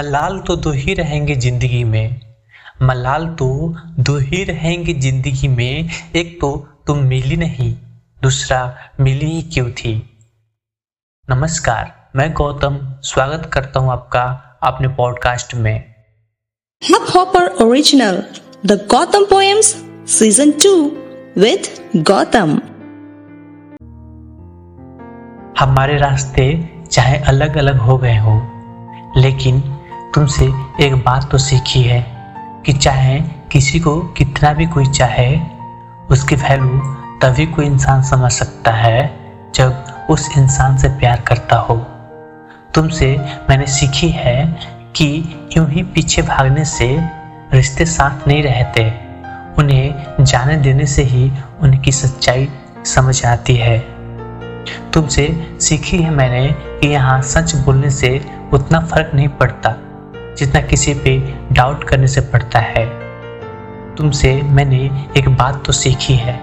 मलाल तो दो ही रहेंगे ज़िंदगी में। मलाल तो दो ही रहेंगे ज़िंदगी में। एक तो तुम मिली नहीं दूसरा मिली ही क्यों थी? नमस्कार मैं गौतम स्वागत करता हूँ आपका अपने पॉडकास्ट में। Hub Hopper Original The Gautam Poems Season 2 with Gotham हमारे रास्ते चाहे अलग अलग हो गए हो लेकिन तुमसे एक बात तो सीखी है कि चाहे किसी को कितना भी कोई चाहे, उसकी वैल्यू तभी कोई इंसान समझ सकता है जब उस इंसान से प्यार करता हो। तुमसे मैंने सीखी है कि यूँ ही पीछे भागने से रिश्ते साथ नहीं रहते, उन्हें जाने देने से ही उनकी सच्चाई समझ आती है। तुमसे सीखी है मैंने कि यहाँ सच बोलने से उतना फ़र्क नहीं पड़ता। जितना किसी पे डाउट करने से पड़ता है। तुमसे मैंने एक बात तो सीखी है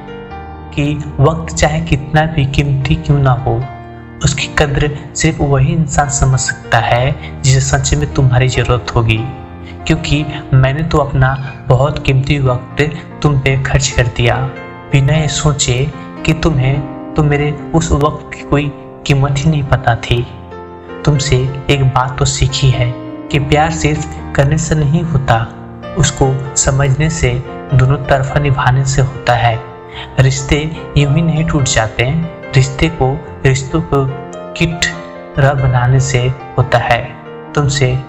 कि वक्त चाहे कितना भी कीमती क्यों ना हो, उसकी कद्र सिर्फ़ वही इंसान समझ सकता है जिसे सच में तुम्हारी ज़रूरत होगी। क्योंकि मैंने तो अपना बहुत कीमती वक्त तुम पे खर्च कर दिया। बिना ये सोचे कि तुम्हें तो मेरे उस वक्त की कोई कीमत ही नहीं पता थी। तुमसे एक बात तो सीखी है कि प्यार सिर्फ़ करने से नहीं होता, उसको समझने से, दोनों तरफा निभाने से होता है। रिश्ते यूँ ही नहीं टूट जाते रिश्ते को, रिश्तों को किट रह बनाने से होता है। तुमसे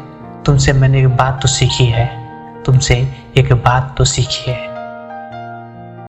तुमसे मैंने एक बात तो सीखी है। तुमसे एक बात तो सीखी है।